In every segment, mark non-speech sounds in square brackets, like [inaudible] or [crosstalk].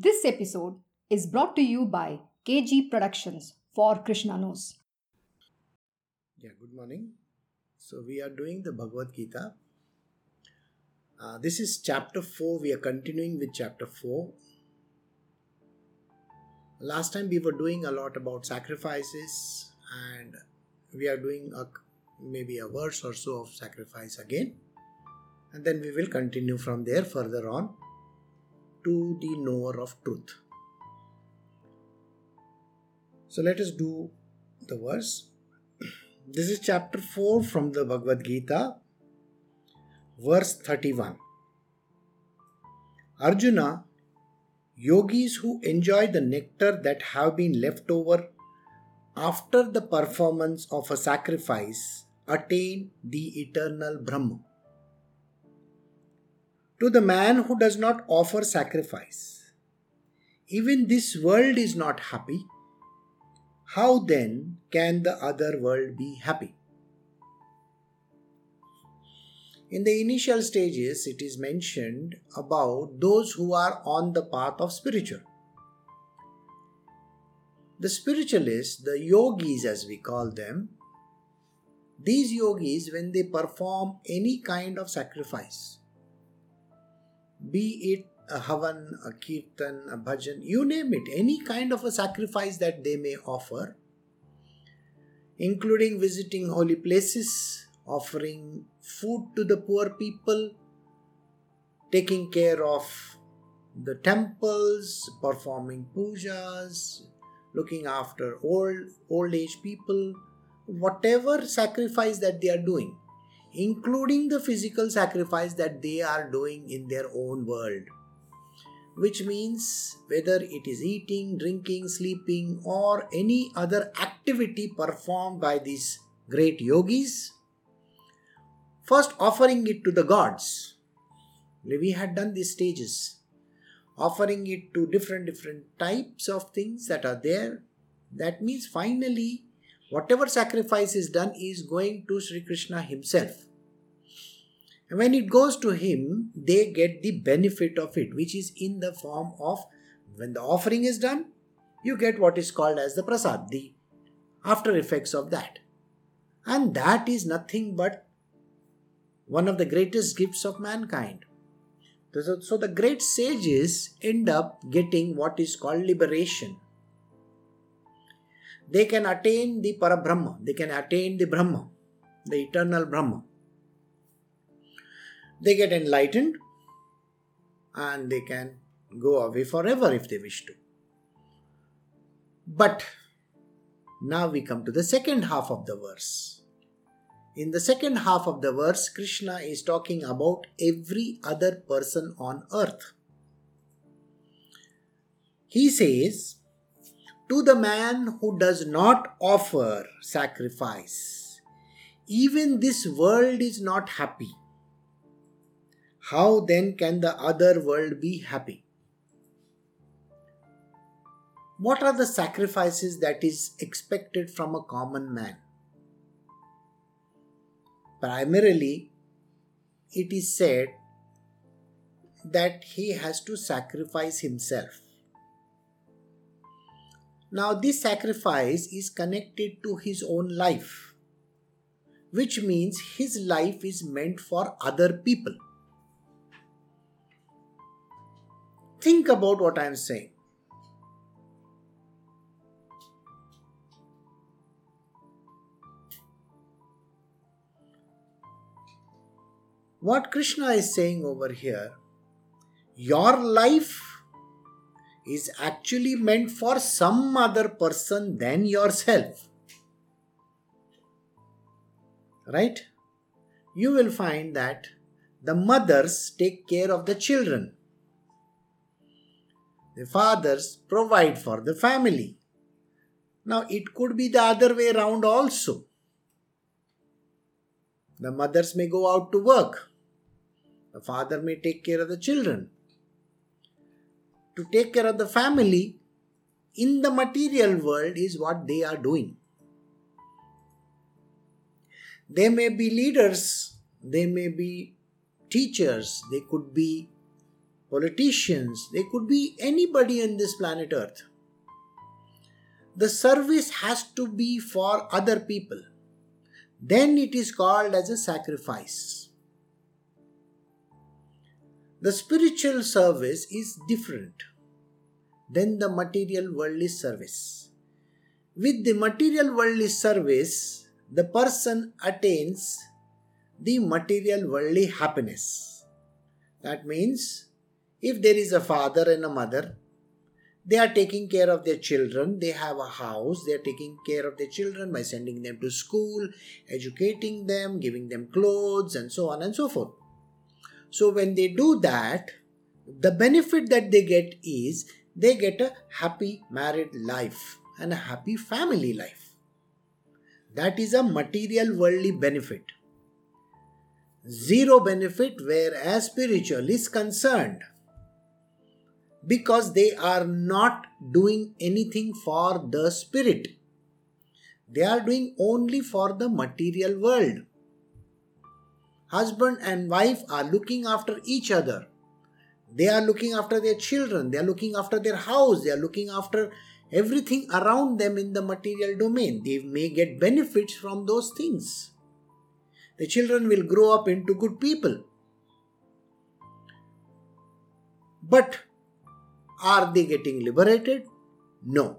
This episode is brought to you by KG Productions for Krishna Knows. Yeah, good morning. So, we are doing the Bhagavad Gita. Uh, this is chapter 4. We are continuing with chapter 4. Last time we were doing a lot about sacrifices, and we are doing a, maybe a verse or so of sacrifice again. And then we will continue from there further on to the knower of truth. So let us do the verse. [clears throat] This is chapter 4 from the Bhagavad Gita, verse 31. Arjuna, yogis who enjoy the nectar that have been left over after the performance of a sacrifice attain the eternal Brahma. To the man who does not offer sacrifice, even this world is not happy. How then can the other world be happy? In the initial stages, it is mentioned about those who are on the path of spiritual. The spiritualists, the yogis as we call them, these yogis, when they perform any kind of sacrifice, be it a havan, a kirtan, a bhajan, you name it, any kind of a sacrifice that they may offer, including visiting holy places, offering food to the poor people, taking care of the temples, performing pujas, looking after old old age people, whatever sacrifice that they are doing, including the physical sacrifice that they are doing in their own world which means whether it is eating, drinking, sleeping, or any other activity performed by these great yogis, first offering it to the gods. We had done these stages, offering it to different different types of things that are there. That means finally, whatever sacrifice is done is going to Sri Krishna himself. When it goes to him, they get the benefit of it, which is in the form of when the offering is done, you get what is called as the prasad, the after effects of that. And that is nothing but one of the greatest gifts of mankind. So, so the great sages end up getting what is called liberation. They can attain the Parabrahma, they can attain the Brahma, the eternal Brahma they get enlightened and they can go away forever if they wish to. But now we come to the second half of the verse. In the second half of the verse, Krishna is talking about every other person on earth. He says, To the man who does not offer sacrifice, even this world is not happy how then can the other world be happy? What are the sacrifices that is expected from a common man? Primarily, it is said that he has to sacrifice himself. Now, this sacrifice is connected to his own life, which means his life is meant for other people. Think about what I am saying. What Krishna is saying over here, your life is actually meant for some other person than yourself. Right? You will find that the mothers take care of the children the fathers provide for the family. Now, it could be the other way around also. The mothers may go out to work, the father may take care of the children. To take care of the family in the material world is what they are doing. They may be leaders, they may be teachers, they could be politicians, they could be anybody on this planet Earth. The service has to be for other people. Then it is called as a sacrifice. The spiritual service is different than the material worldly service. With the material worldly service, the person attains the material worldly happiness. That means if there is a father and a mother, they are taking care of their children, they have a house, they are taking care of their children by sending them to school, educating them, giving them clothes, and so on and so forth. So, when they do that, the benefit that they get is they get a happy married life and a happy family life. That is a material worldly benefit. Zero benefit, whereas spiritual is concerned because they are not doing anything for the spirit. They are doing only for the material world. Husband and wife are looking after each other. They are looking after their children. They are looking after their house. They are looking after everything around them in the material domain. They may get benefits from those things. The children will grow up into good people. But are they getting liberated? No.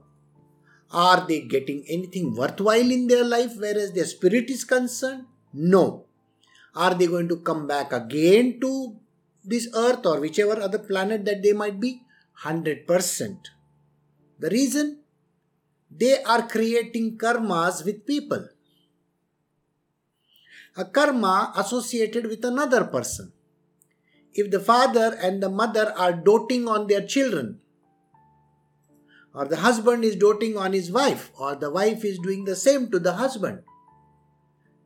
Are they getting anything worthwhile in their life whereas their spirit is concerned? No. Are they going to come back again to this earth or whichever other planet that they might be? 100%. The reason? They are creating karmas with people. A karma associated with another person if the father and the mother are doting on their children, or the husband is doting on his wife, or the wife is doing the same to the husband,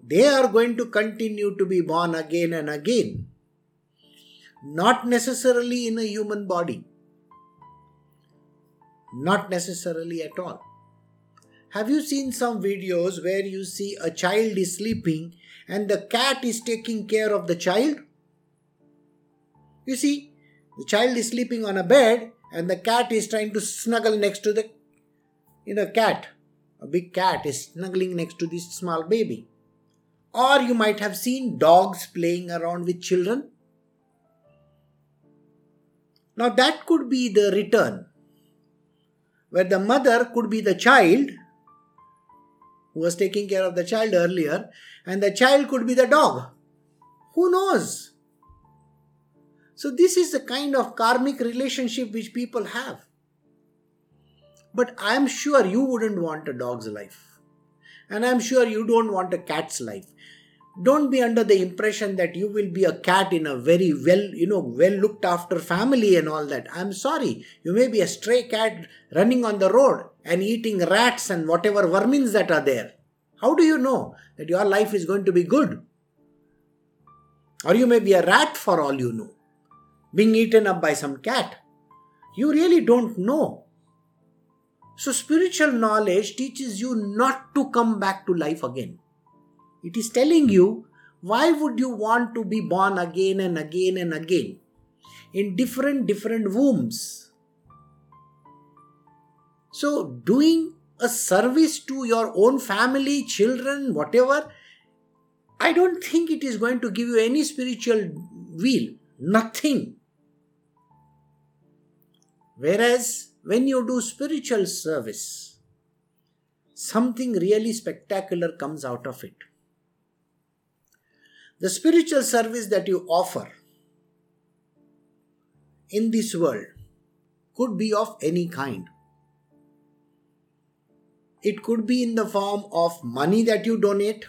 they are going to continue to be born again and again. Not necessarily in a human body. Not necessarily at all. Have you seen some videos where you see a child is sleeping and the cat is taking care of the child? You see, the child is sleeping on a bed and the cat is trying to snuggle next to the you know cat. A big cat is snuggling next to this small baby. Or you might have seen dogs playing around with children. Now that could be the return, where the mother could be the child who was taking care of the child earlier, and the child could be the dog. Who knows? So, this is the kind of karmic relationship which people have. But I am sure you wouldn't want a dog's life. And I'm sure you don't want a cat's life. Don't be under the impression that you will be a cat in a very well, you know, well looked after family and all that. I'm sorry. You may be a stray cat running on the road and eating rats and whatever vermins that are there. How do you know that your life is going to be good? Or you may be a rat for all you know being eaten up by some cat. You really don't know. So, spiritual knowledge teaches you not to come back to life again. It is telling you why would you want to be born again and again and again in different different wombs so doing a service to your own family children whatever i don't think it is going to give you any spiritual wheel nothing Whereas when you do spiritual service, something really spectacular comes out of it. The spiritual service that you offer in this world could be of any kind. It could be in the form of money that you donate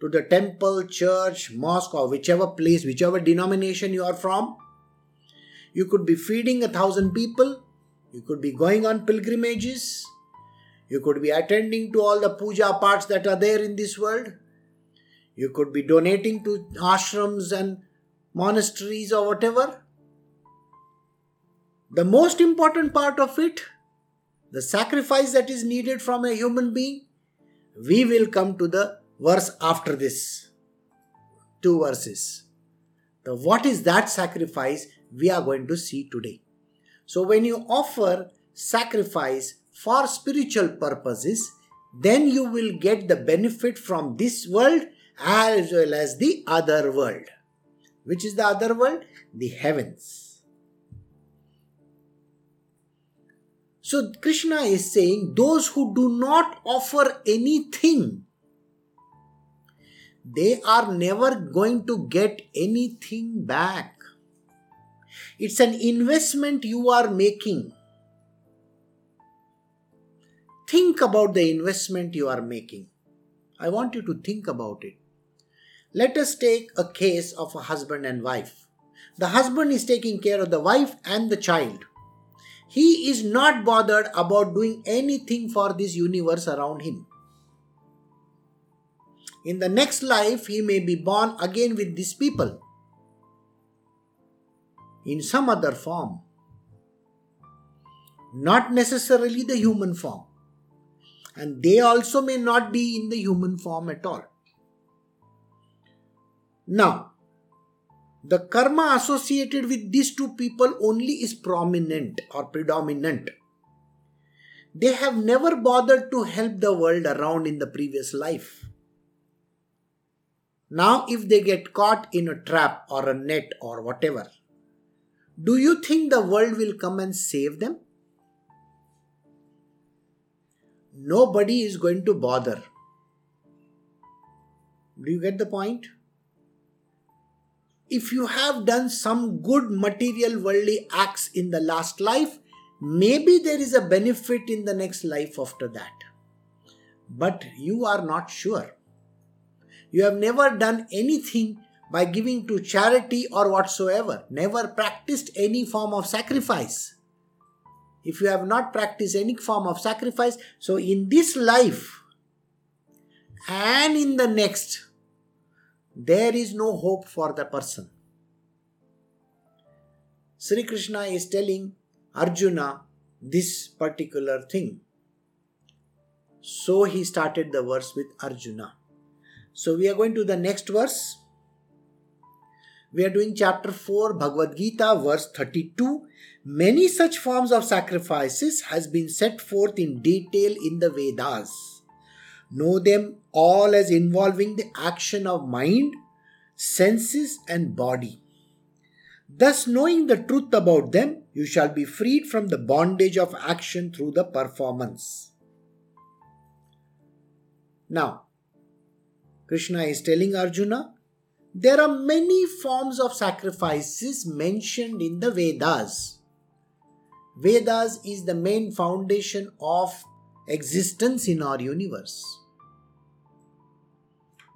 to the temple, church, mosque, or whichever place, whichever denomination you are from you could be feeding a thousand people. You could be going on pilgrimages. You could be attending to all the puja parts that are there in this world. You could be donating to ashrams and monasteries or whatever. The most important part of it, the sacrifice that is needed from a human being, we will come to the verse after this. Two verses. The what is that sacrifice? We are going to see today. So, when you offer sacrifice for spiritual purposes, then you will get the benefit from this world as well as the other world. Which is the other world? The heavens. So, Krishna is saying those who do not offer anything they are never going to get anything back. It's an investment you are making. Think about the investment you are making. I want you to think about it. Let us take a case of a husband and wife. The husband is taking care of the wife and the child. He is not bothered about doing anything for this universe around him. In the next life, he may be born again with these people in some other form, not necessarily the human form. And they also may not be in the human form at all. Now, the karma associated with these two people only is prominent or predominant. They have never bothered to help the world around in the previous life. Now, if they get caught in a trap or a net or whatever, do you think the world will come and save them? Nobody is going to bother. Do you get the point? If you have done some good material worldly acts in the last life, maybe there is a benefit in the next life after that. But you are not sure. You have never done anything by giving to charity or whatsoever, never practiced any form of sacrifice. If you have not practiced any form of sacrifice, so in this life and in the next, there is no hope for the person. Sri Krishna is telling Arjuna this particular thing. So he started the verse with Arjuna. So we are going to the next verse. We are doing chapter 4, Bhagavad Gita, verse 32. Many such forms of sacrifices has been set forth in detail in the Vedas. Know them all as involving the action of mind, senses, and body. Thus, knowing the truth about them, you shall be freed from the bondage of action through the performance. Now, Krishna is telling Arjuna, there are many forms of sacrifices mentioned in the Vedas. Vedas is the main foundation of existence in our universe.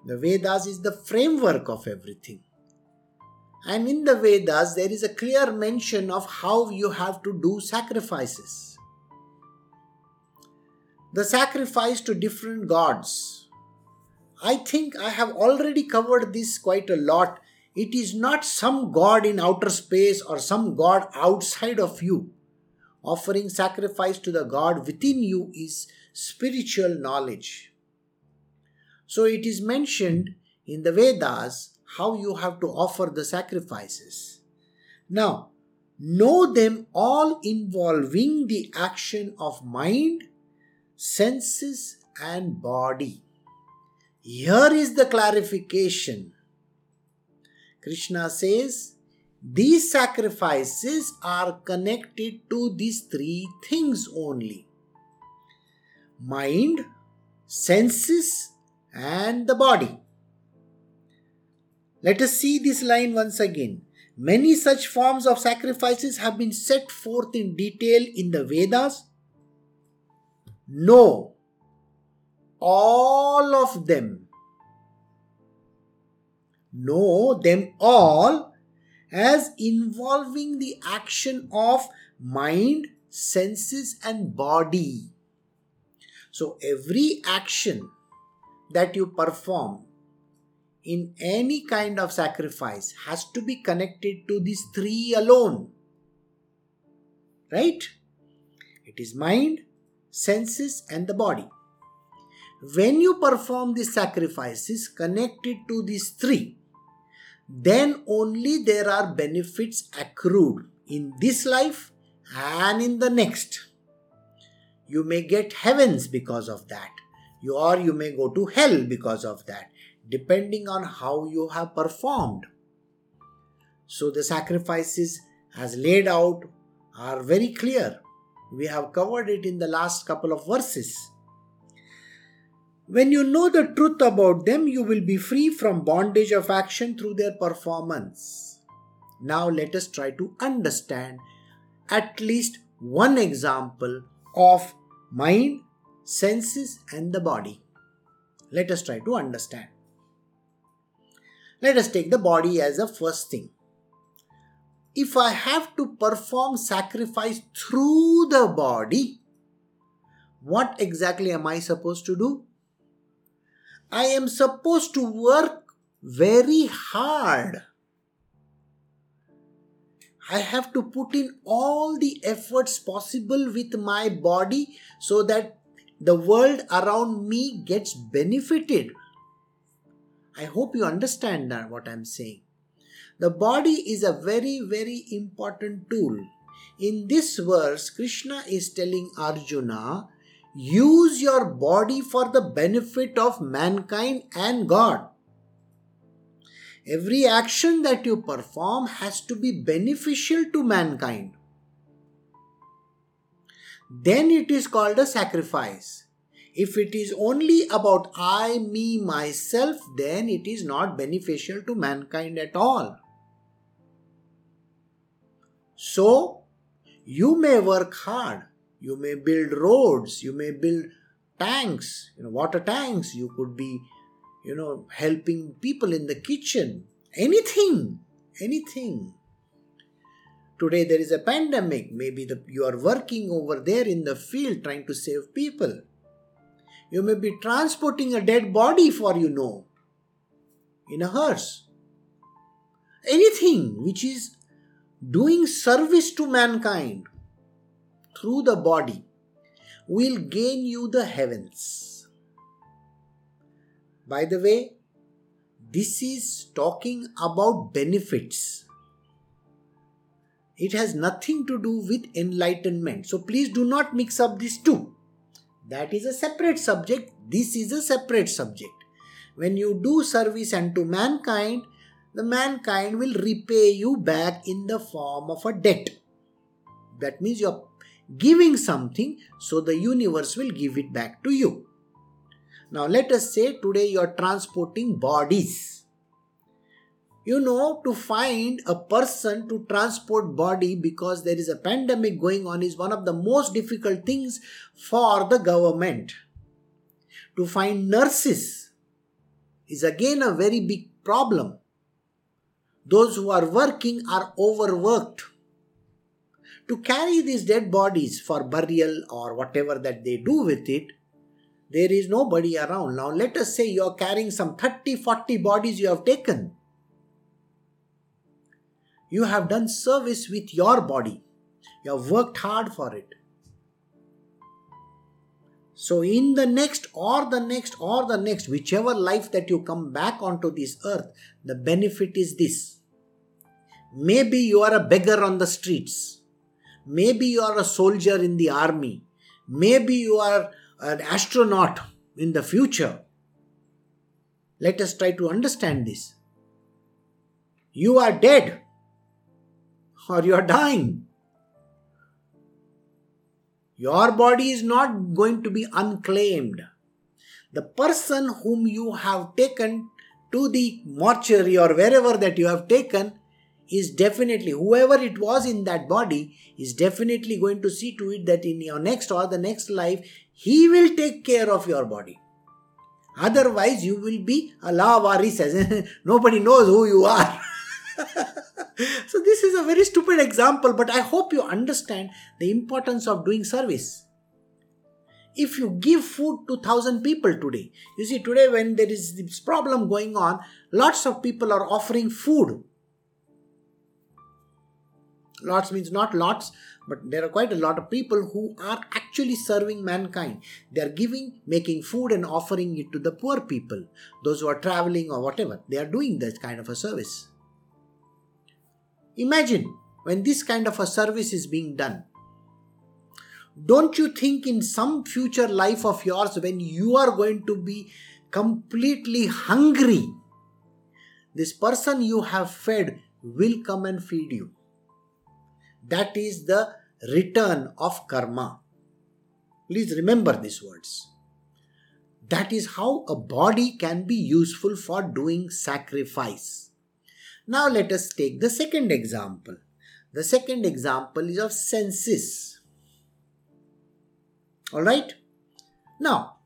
The Vedas is the framework of everything. And in the Vedas, there is a clear mention of how you have to do sacrifices. The sacrifice to different gods, I think I have already covered this quite a lot. It is not some God in outer space or some God outside of you. Offering sacrifice to the God within you is spiritual knowledge. So it is mentioned in the Vedas how you have to offer the sacrifices. Now, know them all involving the action of mind, senses, and body. Here is the clarification. Krishna says, these sacrifices are connected to these three things only mind, senses, and the body. Let us see this line once again. Many such forms of sacrifices have been set forth in detail in the Vedas. No all of them. Know them all as involving the action of mind, senses, and body. So, every action that you perform in any kind of sacrifice has to be connected to these three alone. Right? It is mind, senses, and the body when you perform the sacrifices connected to these three, then only there are benefits accrued in this life and in the next. You may get heavens because of that, you, or you may go to hell because of that, depending on how you have performed. So, the sacrifices as laid out are very clear. We have covered it in the last couple of verses. When you know the truth about them, you will be free from bondage of action through their performance. Now, let us try to understand at least one example of mind, senses, and the body. Let us try to understand. Let us take the body as a first thing. If I have to perform sacrifice through the body, what exactly am I supposed to do? I am supposed to work very hard. I have to put in all the efforts possible with my body so that the world around me gets benefited. I hope you understand what I'm saying. The body is a very, very important tool. In this verse, Krishna is telling Arjuna Use your body for the benefit of mankind and God. Every action that you perform has to be beneficial to mankind. Then it is called a sacrifice. If it is only about I, me, myself, then it is not beneficial to mankind at all. So, you may work hard, you may build roads you may build tanks you know water tanks you could be you know helping people in the kitchen. Anything anything. Today there is a pandemic maybe the, you are working over there in the field trying to save people. You may be transporting a dead body for you know in a hearse. Anything which is doing service to mankind through the body will gain you the heavens. By the way, this is talking about benefits. It has nothing to do with enlightenment. So please do not mix up these two. That is a separate subject. This is a separate subject. When you do service unto mankind, the mankind will repay you back in the form of a debt. That means you're giving something so the universe will give it back to you. Now, let us say today you are transporting bodies. You know, to find a person to transport body because there is a pandemic going on is one of the most difficult things for the government. To find nurses is again a very big problem. Those who are working are overworked to carry these dead bodies for burial or whatever that they do with it, there is nobody around. Now, let us say you are carrying some 30 40 bodies you have taken. You have done service with your body, you have worked hard for it. So, in the next, or the next, or the next, whichever life that you come back onto this earth, the benefit is this. Maybe you are a beggar on the streets Maybe you are a soldier in the army. Maybe you are an astronaut in the future. Let us try to understand this. You are dead or you are dying. Your body is not going to be unclaimed. The person whom you have taken to the mortuary or wherever that you have taken is definitely, whoever it was in that body, is definitely going to see to it that in your next or the next life, he will take care of your body. Otherwise, you will be a lawaris, as [laughs] nobody knows who you are. [laughs] so, this is a very stupid example, but I hope you understand the importance of doing service. If you give food to thousand people today, you see, today when there is this problem going on, lots of people are offering food lots means not lots but there are quite a lot of people who are actually serving mankind they are giving making food and offering it to the poor people those who are traveling or whatever they are doing that kind of a service Imagine when this kind of a service is being done. Don't you think in some future life of yours when you are going to be completely hungry, this person you have fed will come and feed you? That is the return of karma. Please remember these words. That is how a body can be useful for doing sacrifice. Now let us take the second example. The second example is of senses. Alright? Now,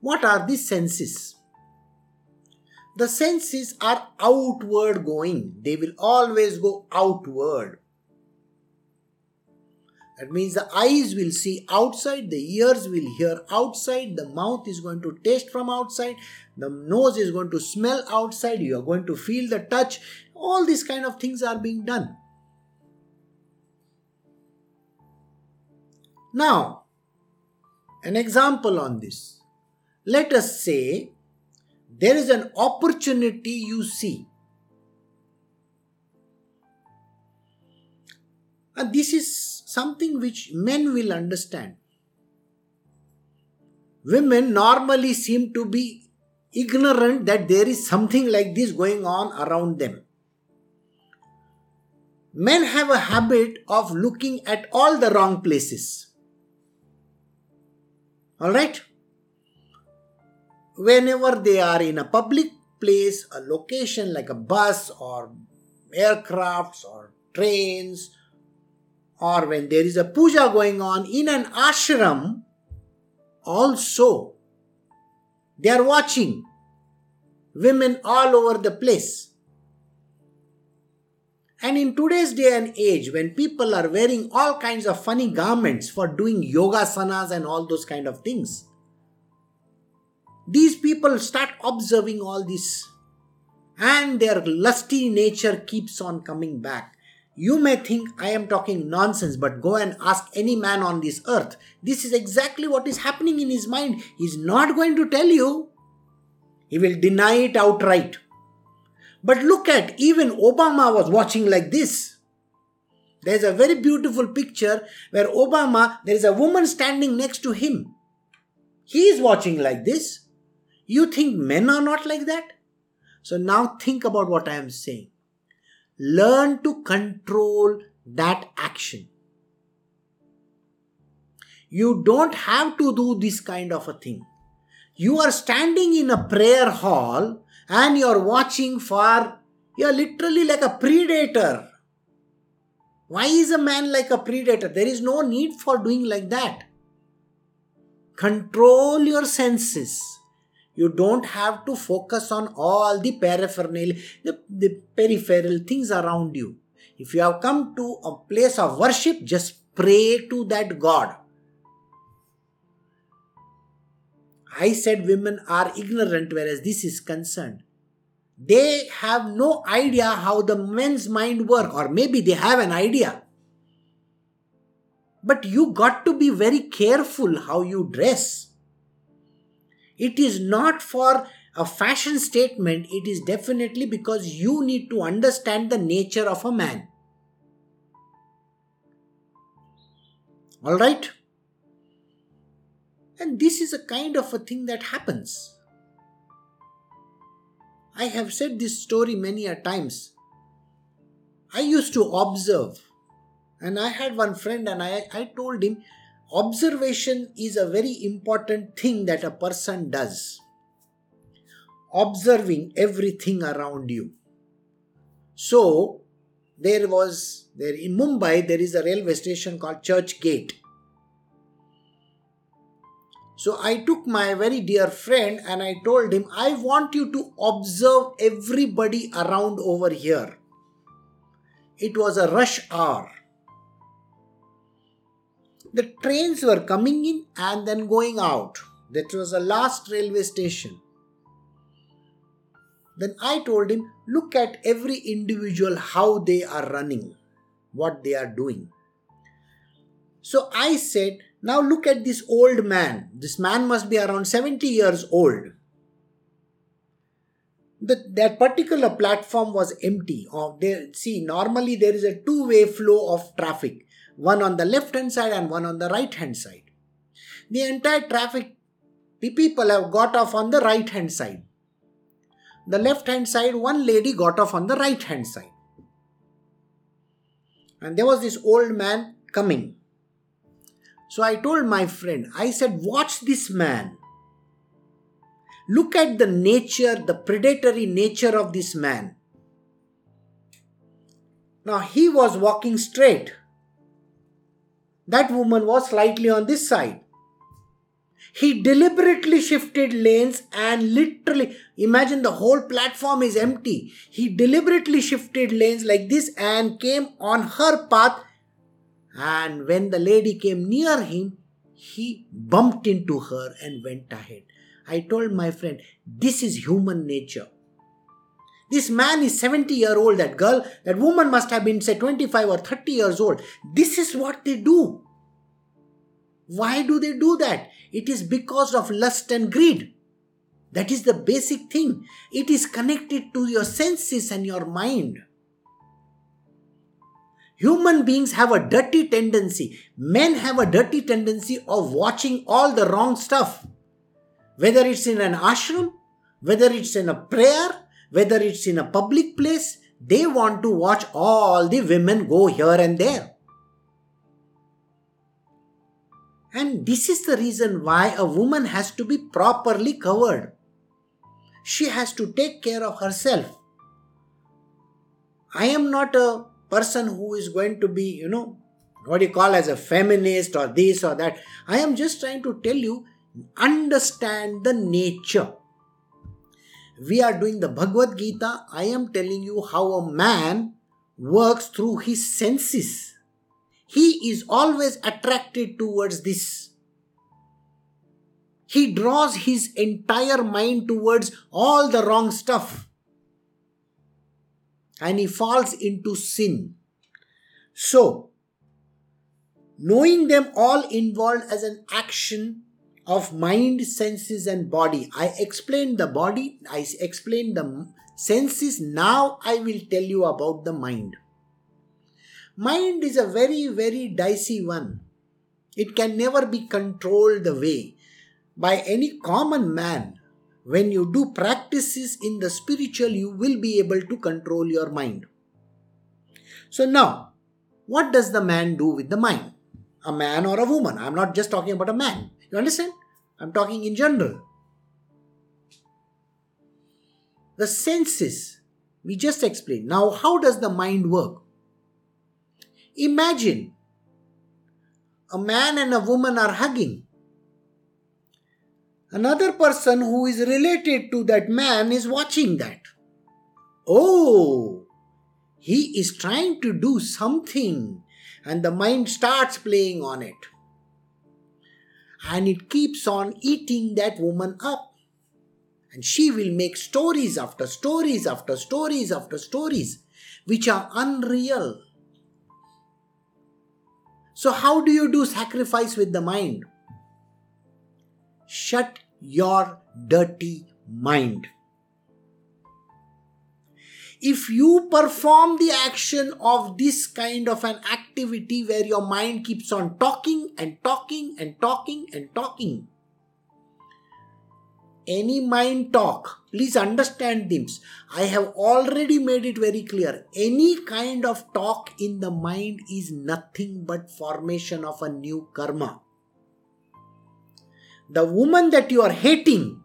what are the senses? The senses are outward going, they will always go outward. That means the eyes will see outside, the ears will hear outside, the mouth is going to taste from outside, the nose is going to smell outside, you are going to feel the touch. All these kind of things are being done. Now, an example on this. Let us say there is an opportunity you see. And this is something which men will understand. Women normally seem to be ignorant that there is something like this going on around them. Men have a habit of looking at all the wrong places. Alright? Whenever they are in a public place, a location like a bus or aircrafts or trains, or when there is a puja going on in an ashram, also they are watching women all over the place. And in today's day and age, when people are wearing all kinds of funny garments for doing yoga sanas and all those kind of things, these people start observing all this and their lusty nature keeps on coming back. You may think I am talking nonsense, but go and ask any man on this earth. This is exactly what is happening in his mind. He is not going to tell you, he will deny it outright. But look at, even Obama was watching like this. There's a very beautiful picture where Obama, there is a woman standing next to him. He is watching like this. You think men are not like that? So now think about what I am saying. Learn to control that action. You don't have to do this kind of a thing. You are standing in a prayer hall and you're watching for, you're literally like a predator. Why is a man like a predator? There is no need for doing like that. Control your senses. You don't have to focus on all the peripheral, the, the peripheral things around you. If you have come to a place of worship, just pray to that God. I said women are ignorant, whereas this is concerned. They have no idea how the men's mind work, or maybe they have an idea. But you got to be very careful how you dress. It is not for a fashion statement, it is definitely because you need to understand the nature of a man. Alright? And this is a kind of a thing that happens. I have said this story many a times. I used to observe, and I had one friend, and I, I told him observation is a very important thing that a person does. Observing everything around you. So, there was there in Mumbai there is a railway station called Churchgate so I took my very dear friend and I told him, I want you to observe everybody around over here. It was a rush hour. The trains were coming in and then going out. That was the last railway station. Then I told him, look at every individual how they are running, what they are doing. So I said, now look at this old man. This man must be around 70 years old. that that particular platform was empty of there see normally there is a two way flow of traffic one on the left hand side and one on the right hand side. The entire traffic the people have got off on the right hand side. The left hand side one lady got off on the right hand side. And there was this old man coming. So i told my friend i said watch this man. Look at the nature, the predatory nature of this man. Now he was walking straight. That woman was slightly on this side. He deliberately shifted lanes and literally, imagine the whole platform is empty. He deliberately shifted lanes like this and came on her path. And when the lady came near him, he bumped into her and went ahead. I told my friend, this is human nature. This man is 70 year old, that girl, that woman must have been say 25 or 30 years old. This is what they do. Why do they do that? It is because of lust and greed. That is the basic thing. It is connected to your senses and your mind. Human beings have a dirty tendency. Men have a dirty tendency of watching all the wrong stuff whether it's in an ashram, whether it's in a prayer, whether it's in a public place, they want to watch all the women go here and there. And this is the reason why a woman has to be properly covered. She has to take care of herself. I am not a person who is going to be, you know, what you call as a feminist or this or that. I am just trying to tell you understand the nature. We are doing the Bhagavad Gita. I am telling you how a man works through his senses. He is always attracted towards this. He draws his entire mind towards all the wrong stuff. And he falls into sin. So, knowing them all involved as an action of mind, senses, and body. I explained the body, I explained the senses. Now I will tell you about the mind. Mind is a very, very dicey one. It can never be controlled the way by any common man. When you do practices in the spiritual, you will be able to control your mind. So, now, what does the man do with the mind? A man or a woman? I'm not just talking about a man. You understand? I'm talking in general. The senses, we just explained. Now, how does the mind work? Imagine a man and a woman are hugging. Another person who is related to that man is watching that. Oh, he is trying to do something, and the mind starts playing on it and it keeps on eating that woman up. And she will make stories after stories after stories after stories which are unreal. So, how do you do sacrifice with the mind? Shut your dirty mind if you perform the action of this kind of an activity where your mind keeps on talking and talking and talking and talking any mind talk please understand this. I have already made it very clear. Any kind of talk in the mind is nothing but formation of a new karma. The woman that you are hating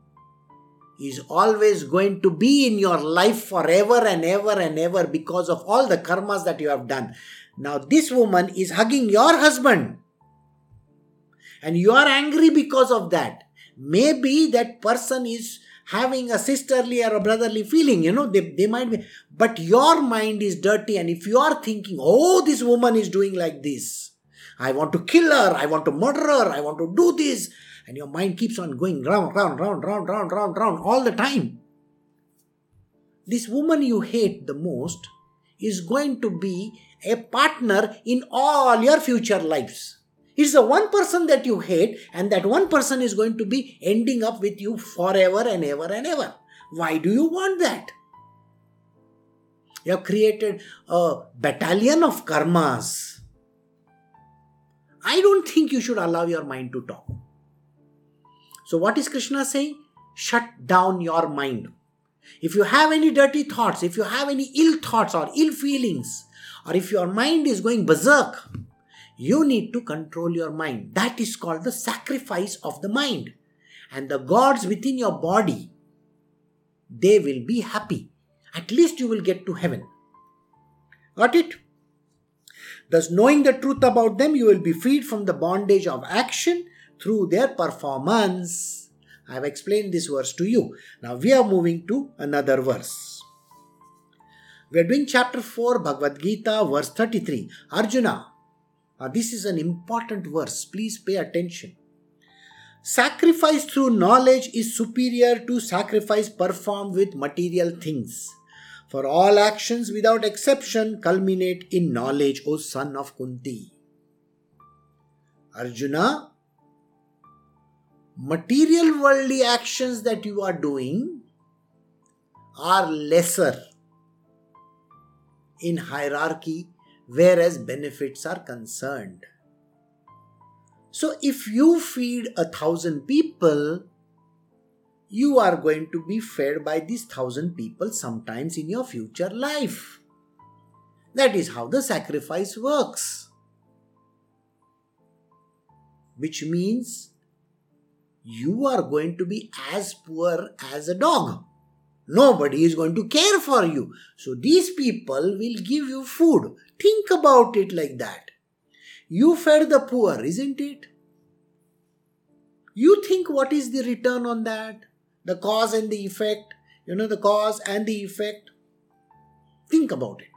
is always going to be in your life forever and ever and ever because of all the karmas that you have done. Now, this woman is hugging your husband, and you are angry because of that. Maybe that person is having a sisterly or a brotherly feeling, you know, they, they might be, but your mind is dirty, and if you are thinking, oh, this woman is doing like this, I want to kill her, I want to murder her, I want to do this, and your mind keeps on going round, round, round, round, round, round, round all the time. This woman you hate the most is going to be a partner in all your future lives. It's the one person that you hate, and that one person is going to be ending up with you forever and ever and ever. Why do you want that? You have created a battalion of karmas. I don't think you should allow your mind to talk. So, what is Krishna saying? Shut down your mind. If you have any dirty thoughts, if you have any ill thoughts or ill feelings, or if your mind is going berserk, you need to control your mind. That is called the sacrifice of the mind. And the gods within your body, they will be happy. At least you will get to heaven. Got it? Thus, knowing the truth about them, you will be freed from the bondage of action through their performance. I have explained this verse to you. Now we are moving to another verse. We are doing chapter 4, Bhagavad Gita, verse 33. Arjuna, now this is an important verse. Please pay attention. Sacrifice through knowledge is superior to sacrifice performed with material things. For all actions without exception culminate in knowledge, O son of Kunti. Arjuna, material worldly actions that you are doing are lesser in hierarchy, whereas benefits are concerned. So, if you feed a thousand people, you are going to be fed by these thousand people sometimes in your future life. That is how the sacrifice works. Which means you are going to be as poor as a dog. Nobody is going to care for you. So these people will give you food. Think about it like that. You fed the poor, isn't it? You think what is the return on that? The cause and the effect. You know, the cause and the effect. Think about it.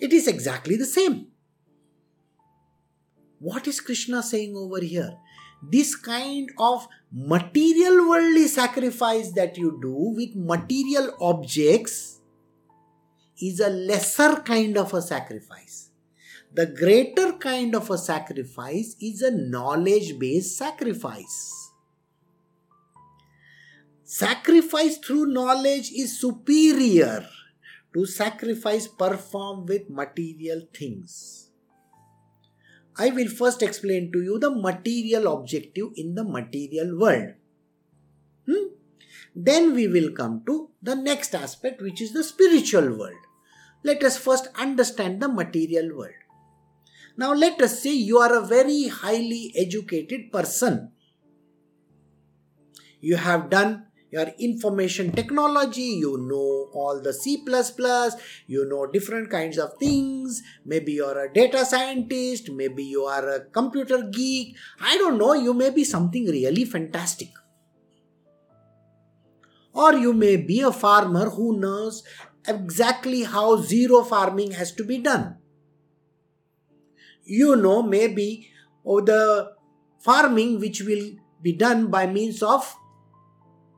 It is exactly the same. What is Krishna saying over here? This kind of material worldly sacrifice that you do with material objects is a lesser kind of a sacrifice. The greater kind of a sacrifice is a knowledge based sacrifice. Sacrifice through knowledge is superior to sacrifice performed with material things. I will first explain to you the material objective in the material world. Hmm? Then we will come to the next aspect, which is the spiritual world. Let us first understand the material world. Now, let us say you are a very highly educated person. You have done your information technology, you know all the C, you know different kinds of things. Maybe you're a data scientist, maybe you are a computer geek. I don't know, you may be something really fantastic. Or you may be a farmer who knows exactly how zero farming has to be done. You know, maybe oh, the farming which will be done by means of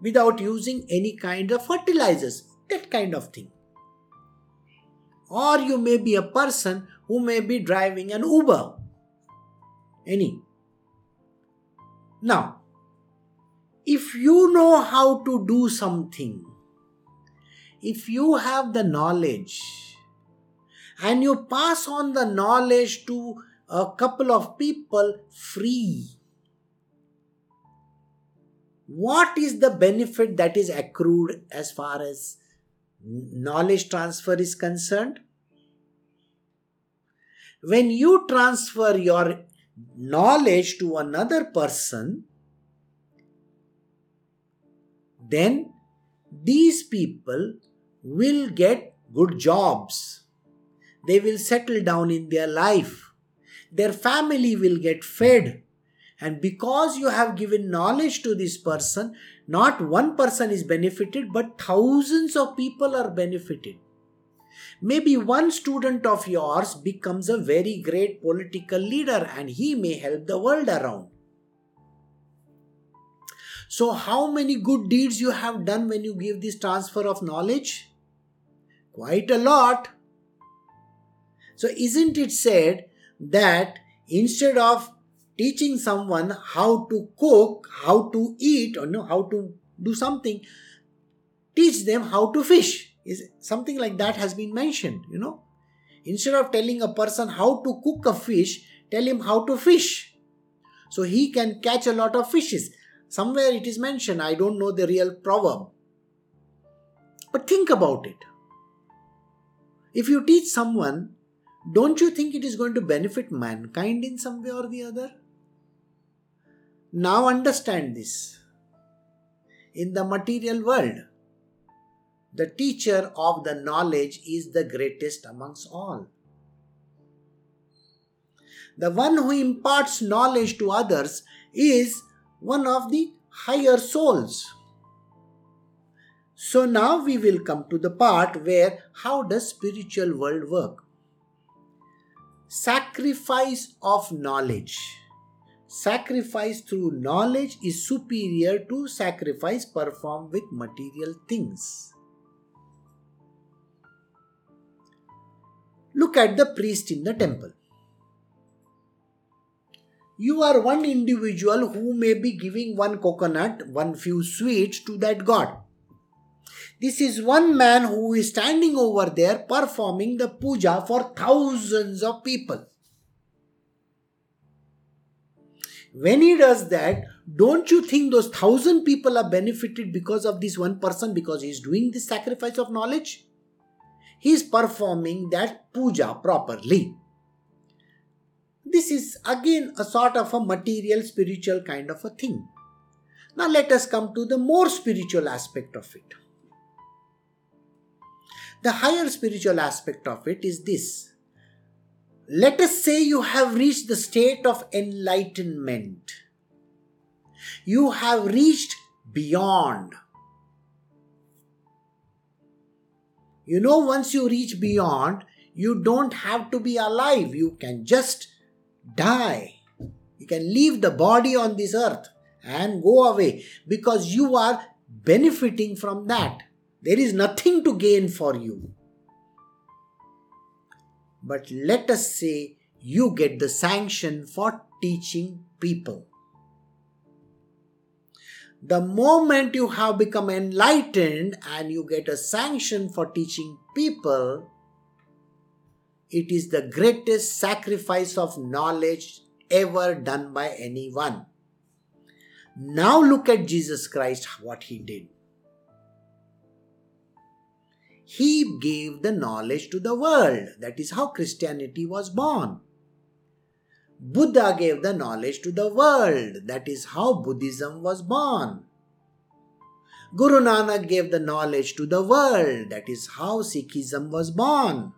without using any kind of fertilizers, that kind of thing. Or you may be a person who may be driving an Uber. Any. Now, if you know how to do something, if you have the knowledge and you pass on the knowledge to a couple of people free, what is the benefit that is accrued as far as knowledge transfer is concerned? When you transfer your knowledge to another person, then these people will get good jobs. They will settle down in their life. Their family will get fed and because you have given knowledge to this person, not one person is benefited, but thousands of people are benefited. Maybe one student of yours becomes a very great political leader and he may help the world around. So, how many good deeds you have done when you give this transfer of knowledge? Quite a lot. So, isn't it said that instead of teaching someone how to cook, how to eat, or know how to do something. Teach them how to fish. Is something like that has been mentioned, you know. Instead of telling a person how to cook a fish, tell him how to fish. So he can catch a lot of fishes. Somewhere it is mentioned, I don't know the real proverb. But think about it. If you teach someone, don't you think it is going to benefit mankind in some way or the other? Now understand this. In the material world, the teacher of the knowledge is the greatest amongst all. The one who imparts knowledge to others is one of the higher souls. So now we will come to the part where how does spiritual world work? Sacrifice of knowledge. Sacrifice through knowledge is superior to sacrifice performed with material things. Look at the priest in the temple. You are one individual who may be giving one coconut, one few sweets to that god. This is one man who is standing over there performing the puja for thousands of people. When he does that, don't you think those thousand people are benefited because of this one person because he is doing this sacrifice of knowledge? He is performing that puja properly. This is again a sort of a material spiritual kind of a thing. Now let us come to the more spiritual aspect of it. The higher spiritual aspect of it is this. Let us say you have reached the state of enlightenment. You have reached beyond. You know, once you reach beyond, you don't have to be alive. You can just die. You can leave the body on this earth and go away because you are benefiting from that. There is nothing to gain for you. But let us say you get the sanction for teaching people. The moment you have become enlightened and you get a sanction for teaching people, it is the greatest sacrifice of knowledge ever done by anyone. Now look at Jesus Christ, what he did. He gave the knowledge to the world. That is how Christianity was born. Buddha gave the knowledge to the world. That is how Buddhism was born. Guru Nanak gave the knowledge to the world. That is how Sikhism was born.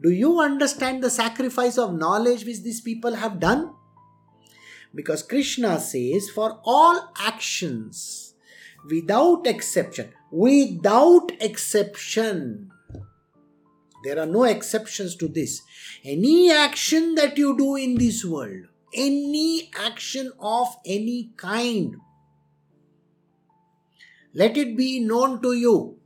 Do you understand the sacrifice of knowledge which these people have done? Because Krishna says, for all actions, without exception, without exception. There are no exceptions to this. Any action that you do in this world, any action of any kind, let it be known to you,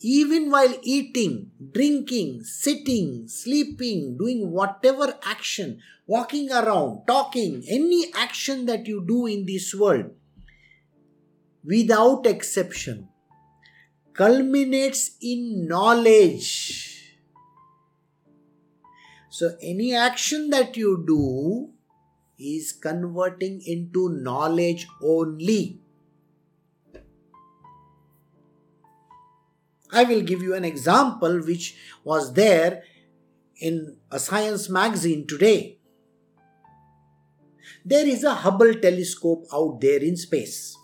even while eating, drinking, sitting, sleeping, doing whatever action, walking around, talking, any action that you do in this world, without exception, culminates in knowledge. So, any action that you do is converting into knowledge only. I will give you an example which was there in a science magazine today. There is a Hubble telescope out there in space.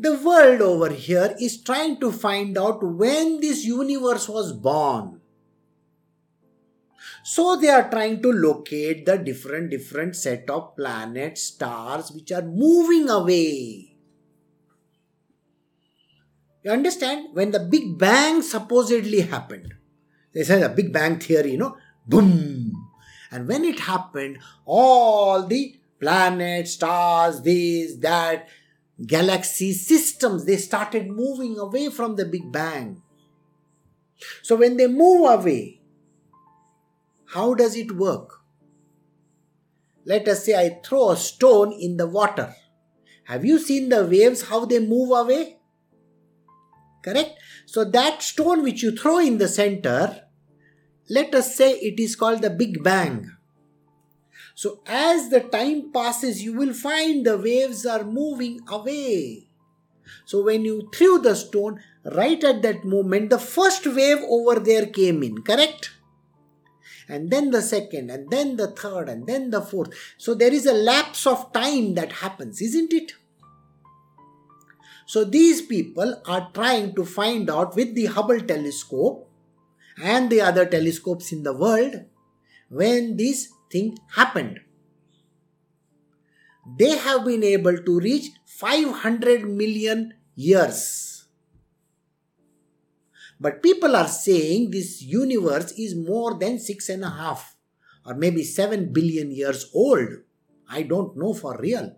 The world over here is trying to find out when this universe was born. So they are trying to locate the different different set of planets, stars which are moving away. You understand? When the Big Bang supposedly happened, they say the Big Bang theory, you know, boom. And when it happened, all the planets, stars, this, that, galaxy systems, they started moving away from the Big Bang. So when they move away, how does it work? let us say I throw a stone in the water. Have you seen the waves how they move away? Correct? So that stone which you throw in the center, let us say it is called the Big Bang. So as the time passes, you will find the waves are moving away. So when you threw the stone, right at that moment, the first wave over there came in, correct? And then the second, and then the third, and then the fourth. So there is a lapse of time that happens, isn't it? So these people are trying to find out with the Hubble telescope and the other telescopes in the world when this thing happened. They have been able to reach 500 million years. But people are saying this universe is more than six and a half or maybe seven billion years old. I don't know for real.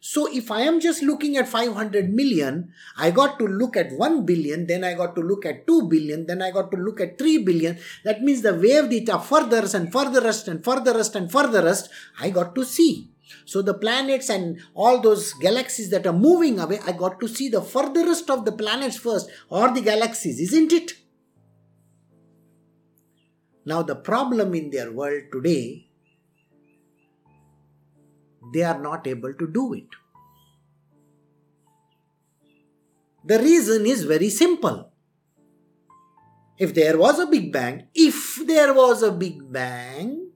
So if I am just looking at 500 million, I got to look at 1 billion, then I got to look at 2 billion, then I got to look at 3 billion. That means the wave that are furthest and furthest and furthest and furthest, I got to see. So the planets and all those galaxies that are moving away, I got to see the furthest of the planets first or the galaxies, isn't it? Now the problem in their world today they are not able to do it. The reason is very simple. If there was a Big Bang, if there was a Big Bang,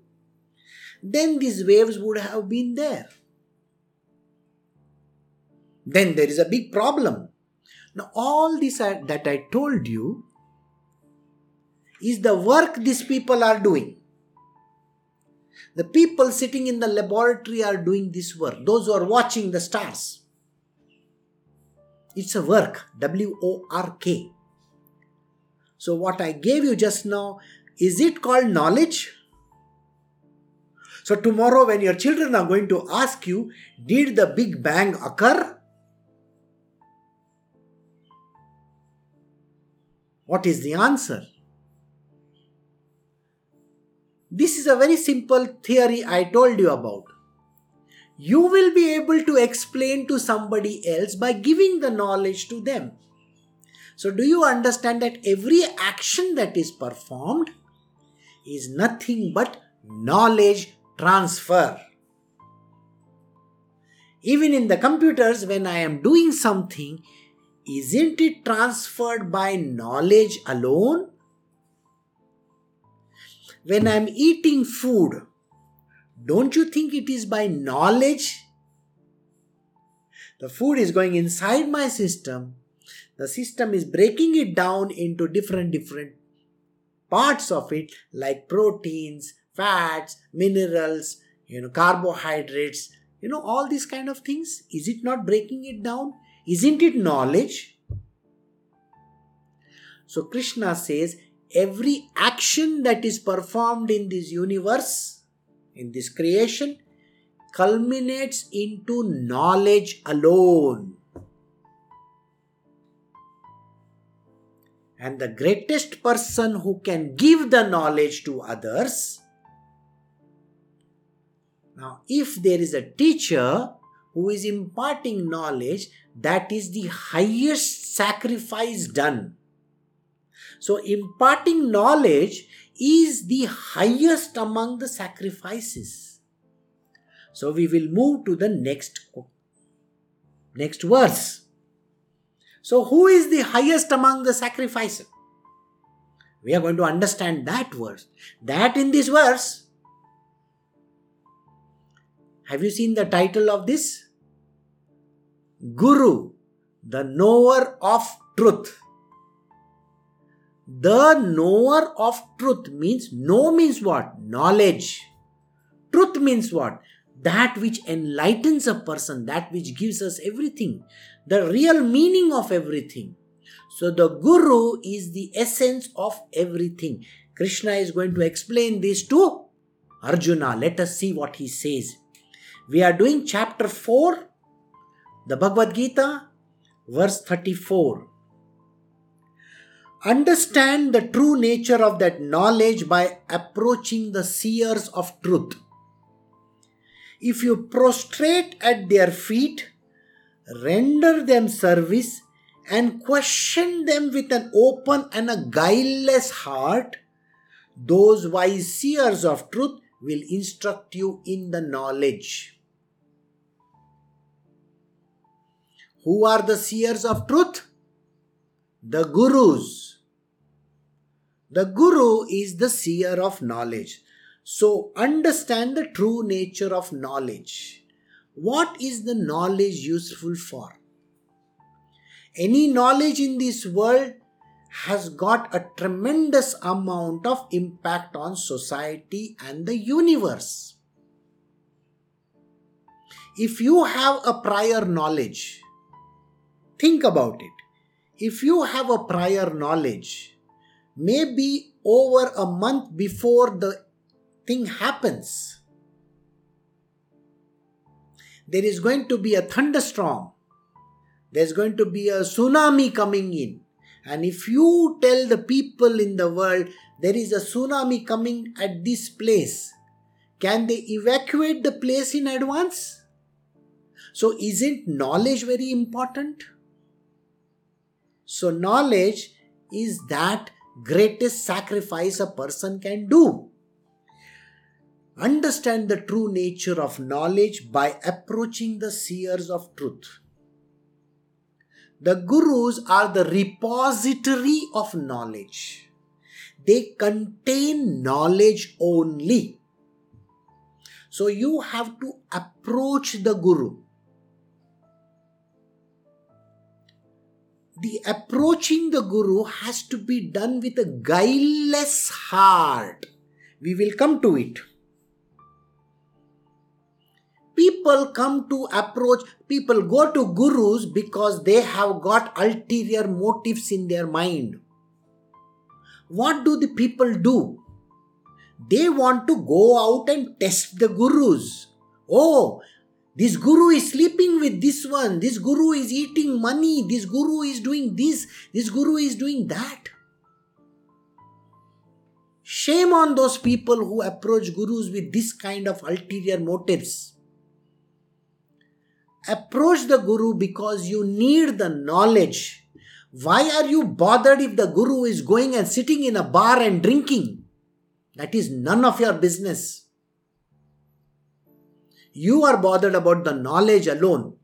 then these waves would have been there. Then there is a big problem. Now, all this that I told you is the work these people are doing. The people sitting in the laboratory are doing this work, those who are watching the stars. It's a work, W O R K. So, what I gave you just now, is it called knowledge? So, tomorrow, when your children are going to ask you, Did the Big Bang occur? What is the answer? This is a very simple theory I told you about. You will be able to explain to somebody else by giving the knowledge to them. So, do you understand that every action that is performed is nothing but knowledge transfer? Even in the computers, when I am doing something, isn't it transferred by knowledge alone? When I'm eating food, don't you think it is by knowledge? The food is going inside my system. The system is breaking it down into different, different parts of it, like proteins, fats, minerals, you know, carbohydrates, you know, all these kind of things. Is it not breaking it down? Isn't it knowledge? So Krishna says every action that is performed in this universe, in this creation, culminates into knowledge alone. And the greatest person who can give the knowledge to others. Now, if there is a teacher who is imparting knowledge, that is the highest sacrifice done so, imparting knowledge is the highest among the sacrifices. So, we will move to the next, next verse. So, who is the highest among the sacrifices? We are going to understand that verse. That in this verse, have you seen the title of this? Guru, the knower of truth. The knower of truth means know means what? Knowledge. Truth means what? That which enlightens a person, that which gives us everything, the real meaning of everything. So the Guru is the essence of everything. Krishna is going to explain this to Arjuna. Let us see what he says. We are doing chapter 4, the Bhagavad Gita, verse 34 understand the true nature of that knowledge by approaching the seers of truth. If you prostrate at their feet, render them service, and question them with an open and a guileless heart, those wise seers of truth will instruct you in the knowledge. Who are the seers of truth? The gurus. The guru is the seer of knowledge. So understand the true nature of knowledge. What is the knowledge useful for? Any knowledge in this world has got a tremendous amount of impact on society and the universe. If you have a prior knowledge, think about it. If you have a prior knowledge, maybe over a month before the thing happens, there is going to be a thunderstorm, there's going to be a tsunami coming in and if you tell the people in the world there is a tsunami coming at this place, can they evacuate the place in advance? So, isn't knowledge very important? So, knowledge is that greatest sacrifice a person can do. Understand the true nature of knowledge by approaching the seers of truth. The gurus are the repository of knowledge. They contain knowledge only. So you have to approach the guru. The approaching the guru has to be done with a guileless heart. We will come to it. People come to approach people go to gurus because they have got ulterior motives in their mind. What do the people do? They want to go out and test the gurus. Oh this guru is sleeping with this one this guru is eating money this guru is doing this this guru is doing that shame on those people who approach gurus with this kind of ulterior motives Approach the Guru because you need the knowledge. Why are you bothered if the Guru is going and sitting in a bar and drinking? That is none of your business. You are bothered about the knowledge alone.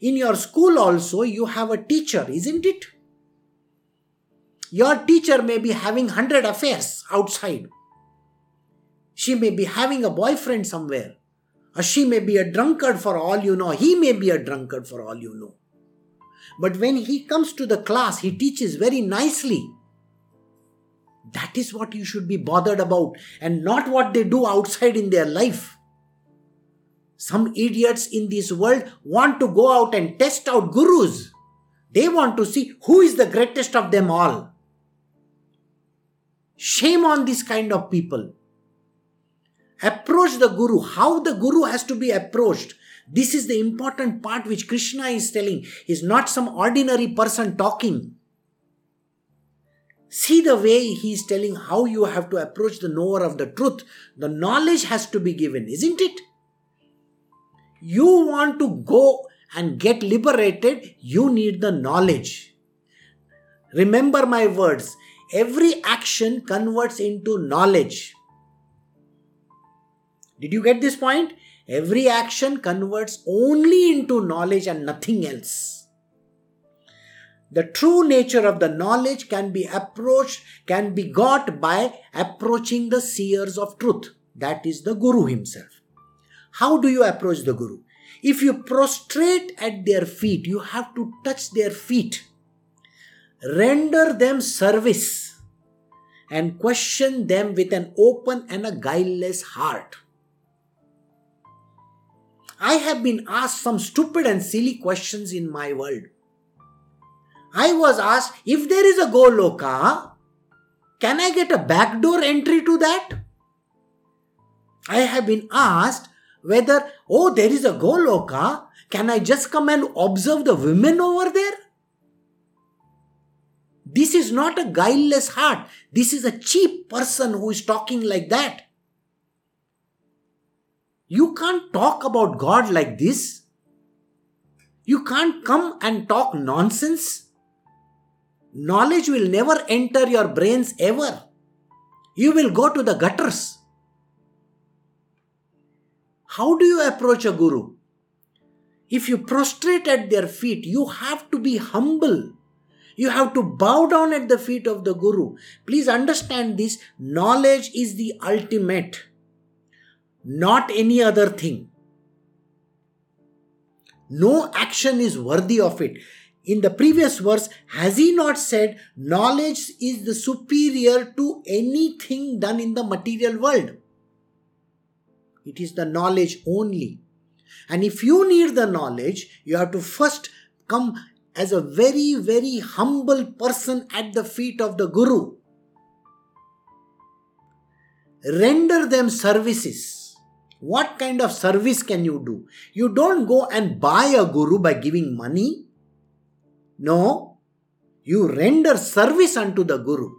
In your school also, you have a teacher, isn't it? Your teacher may be having 100 affairs outside. She may be having a boyfriend somewhere. Or she may be a drunkard for all you know. He may be a drunkard for all you know. But when he comes to the class, he teaches very nicely. That is what you should be bothered about and not what they do outside in their life. Some idiots in this world want to go out and test out gurus. They want to see who is the greatest of them all. Shame on this kind of people. Approach the guru. How the guru has to be approached. This is the important part which krishna is telling. Is not some ordinary person talking. See the way he is telling how you have to approach the knower of the truth. The knowledge has to be given isn't it you want to go and get liberated you need the knowledge remember my words every action converts into knowledge did you get this point? Every action converts only into knowledge and nothing else. The true nature of the knowledge can be approached, can be got by approaching the seers of truth. That is the Guru himself. How do you approach the Guru? If you prostrate at their feet, you have to touch their feet. Render them service and question them with an open and a guileless heart. I have been asked some stupid and silly questions in my world. I was asked if there is a Goloka, can I get a backdoor entry to that? I have been asked whether, oh, there is a Goloka, can I just come and observe the women over there? This is not a guileless heart. This is a cheap person who is talking like that. You can't talk about God like this. You can't come and talk nonsense. Knowledge will never enter your brains ever. You will go to the gutters. How do you approach a guru? If you prostrate at their feet, you have to be humble. You have to bow down at the feet of the Guru. Please understand this knowledge is the ultimate, not any other thing. No action is worthy of it. In the previous verse, has he not said knowledge is the superior to anything done in the material world? It is the knowledge only. And if you need the knowledge, you have to first come as a very, very humble person at the feet of the Guru. Render them services. What kind of service can you do? You don't go and buy a Guru by giving money. No, you render service unto the Guru.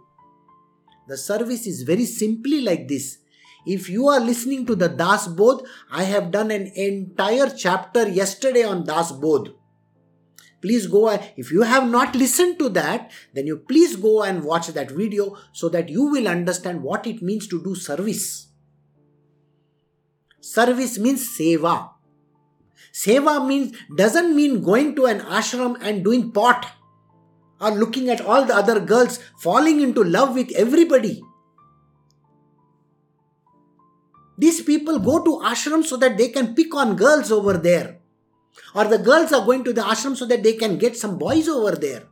The service is very simply like this. If you are listening to the Das Bodh, I have done an entire chapter yesterday on Das Bodh please go if you have not listened to that then you please go and watch that video so that you will understand what it means to do service. Service means seva. Seva means doesn't mean going to an ashram and doing pot or looking at all the other girls falling into love with everybody these people go to ashram so that they can pick on girls over there or the girls are going to the ashram so that they can get some boys over there.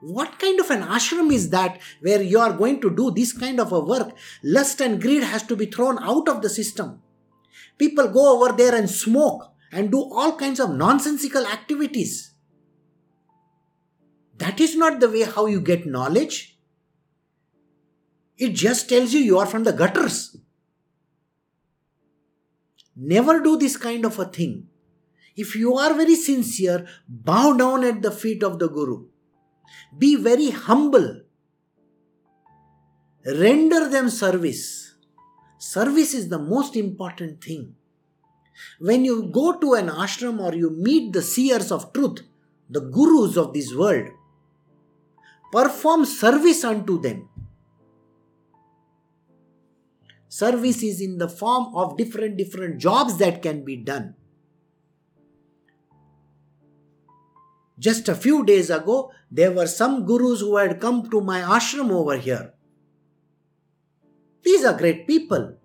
What kind of an ashram is that where you are going to do this kind of a work? Lust and greed has to be thrown out of the system. People go over there and smoke and do all kinds of nonsensical activities. That is not the way how you get knowledge. It just tells you you are from the gutters. Never do this kind of a thing. If you are very sincere, bow down at the feet of the Guru. Be very humble. Render them service. Service is the most important thing. When you go to an ashram or you meet the seers of truth, the gurus of this world, perform service unto them. Service is in the form of different different jobs that can be done. Just a few days ago, there were some gurus who had come to my ashram over here. These are great people.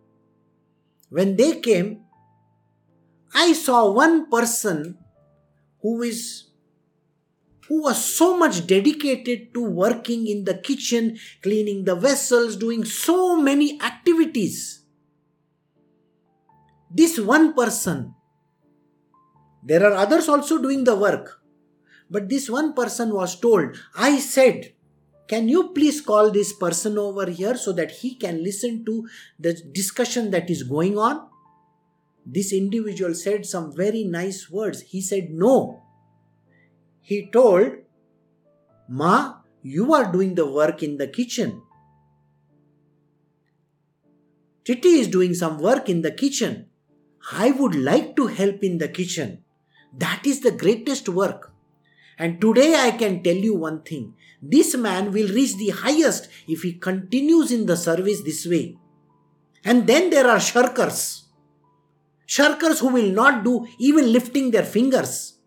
When they came, I saw one person who is who was so much dedicated to working in the kitchen, cleaning the vessels, doing so many activities. This one person, there are others also doing the work. But this one person was told, I said, can you please call this person over here so that he can listen to the discussion that is going on? This individual said some very nice words. He said, No. He told, Ma, you are doing the work in the kitchen. Titi is doing some work in the kitchen. I would like to help in the kitchen. That is the greatest work. And today I can tell you one thing this man will reach the highest if he continues in the service this way. And then there are shirkers. Shirkers who will not do even lifting their fingers.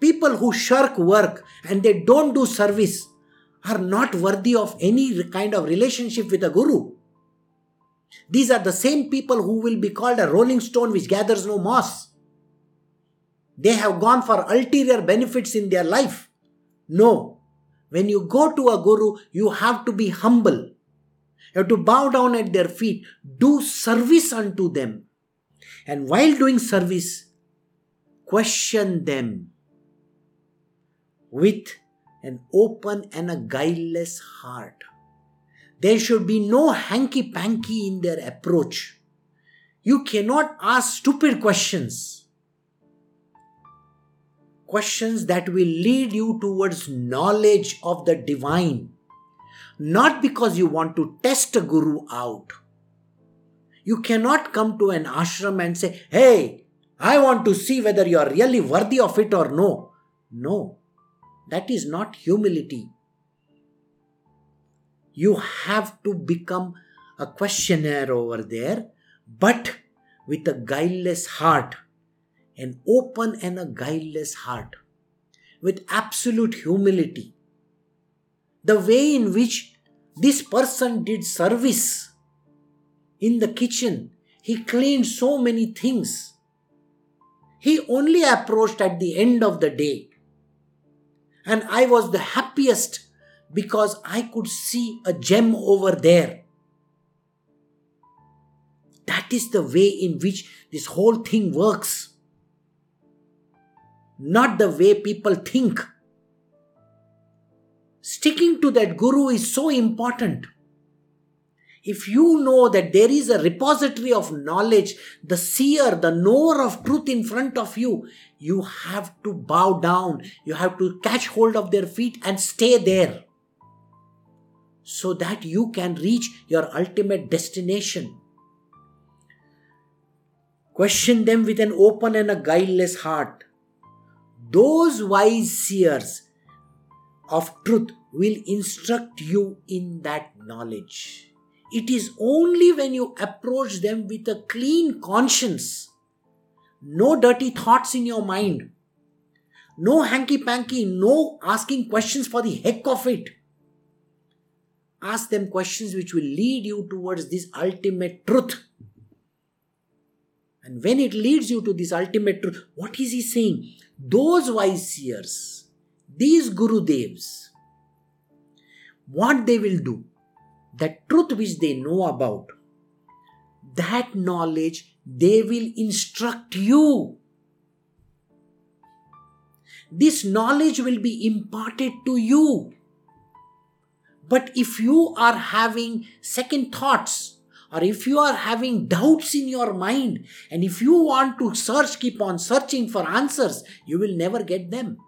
People who shirk work and they don't do service are not worthy of any kind of relationship with a guru. These are the same people who will be called a rolling stone which gathers no moss. They have gone for ulterior benefits in their life. No. When you go to a guru, you have to be humble. You have to bow down at their feet, do service unto them. And while doing service, question them with an open and a guileless heart. There should be no hanky panky in their approach. You cannot ask stupid questions questions that will lead you towards knowledge of the divine. Not because you want to test a guru out. You cannot come to an ashram and say, Hey, I want to see whether you are really worthy of it or no. No, that is not humility. You have to become a questionnaire over there, but with a guileless heart, an open and a guileless heart, with absolute humility. The way in which this person did service in the kitchen, he cleaned so many things. He only approached at the end of the day. And I was the happiest because I could see a gem over there. That is the way in which this whole thing works. Not the way people think. Sticking to that guru is so important. If you know that there is a repository of knowledge, the seer, the knower of truth in front of you, you have to bow down. You have to catch hold of their feet and stay there so that you can reach your ultimate destination. Question them with an open and a guileless heart. Those wise seers of truth will instruct you in that knowledge. It is only when you approach them with a clean conscience, no dirty thoughts in your mind, no hanky panky, no asking questions for the heck of it. Ask them questions which will lead you towards this ultimate truth and when it leads you to this ultimate truth, what is he saying? Those wise seers, these Guru Devs, what they will do, that truth which they know about, that knowledge they will instruct you. This knowledge will be imparted to you. But if you are having second thoughts, or if you are having doubts in your mind and if you want to search, keep on searching for answers, you will never get them.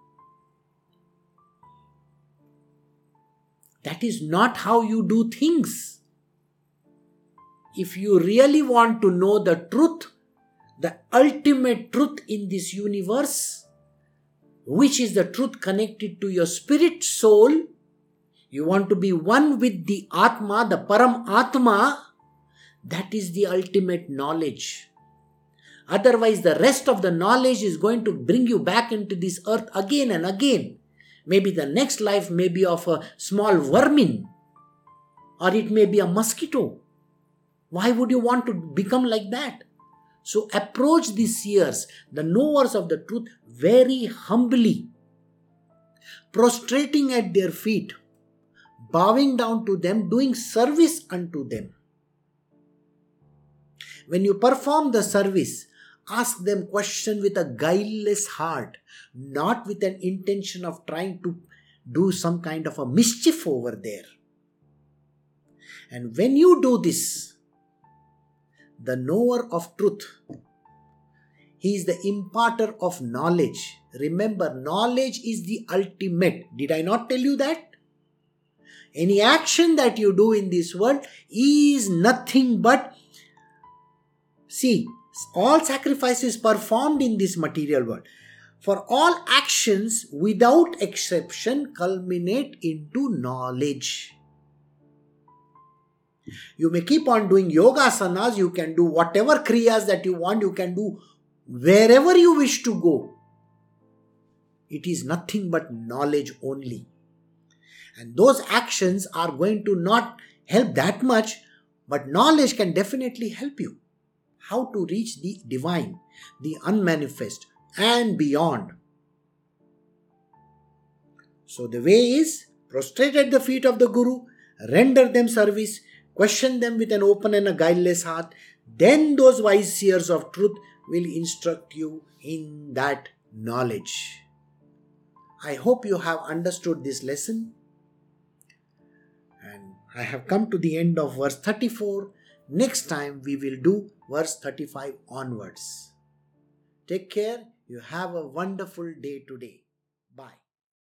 That is not how you do things. If you really want to know the truth, the ultimate truth in this universe, which is the truth connected to your spirit soul, you want to be one with the Atma, the Param Atma, that is the ultimate knowledge. Otherwise, the rest of the knowledge is going to bring you back into this earth again and again. Maybe the next life may be of a small vermin, or it may be a mosquito. Why would you want to become like that? So approach these seers, the knowers of the truth, very humbly, prostrating at their feet, bowing down to them, doing service unto them. When you perform the service, ask them question with a guileless heart, not with an intention of trying to do some kind of a mischief over there. And when you do this, the knower of truth, he is the imparter of knowledge. Remember, knowledge is the ultimate. Did I not tell you that? Any action that you do in this world is nothing but See, all sacrifices performed in this material world. For all actions, without exception, culminate into knowledge. You may keep on doing yoga asanas, you can do whatever kriyas that you want, you can do wherever you wish to go. It is nothing but knowledge only. And those actions are going to not help that much, but knowledge can definitely help you how to reach the divine, the unmanifest, and beyond. So the way is prostrate at the feet of the Guru, render them service, question them with an open and a guileless heart. Then those wise seers of truth will instruct you in that knowledge. I hope you have understood this lesson. And I have come to the end of verse 34. Next time we will do verse 35 onwards. Take care. You have a wonderful day today.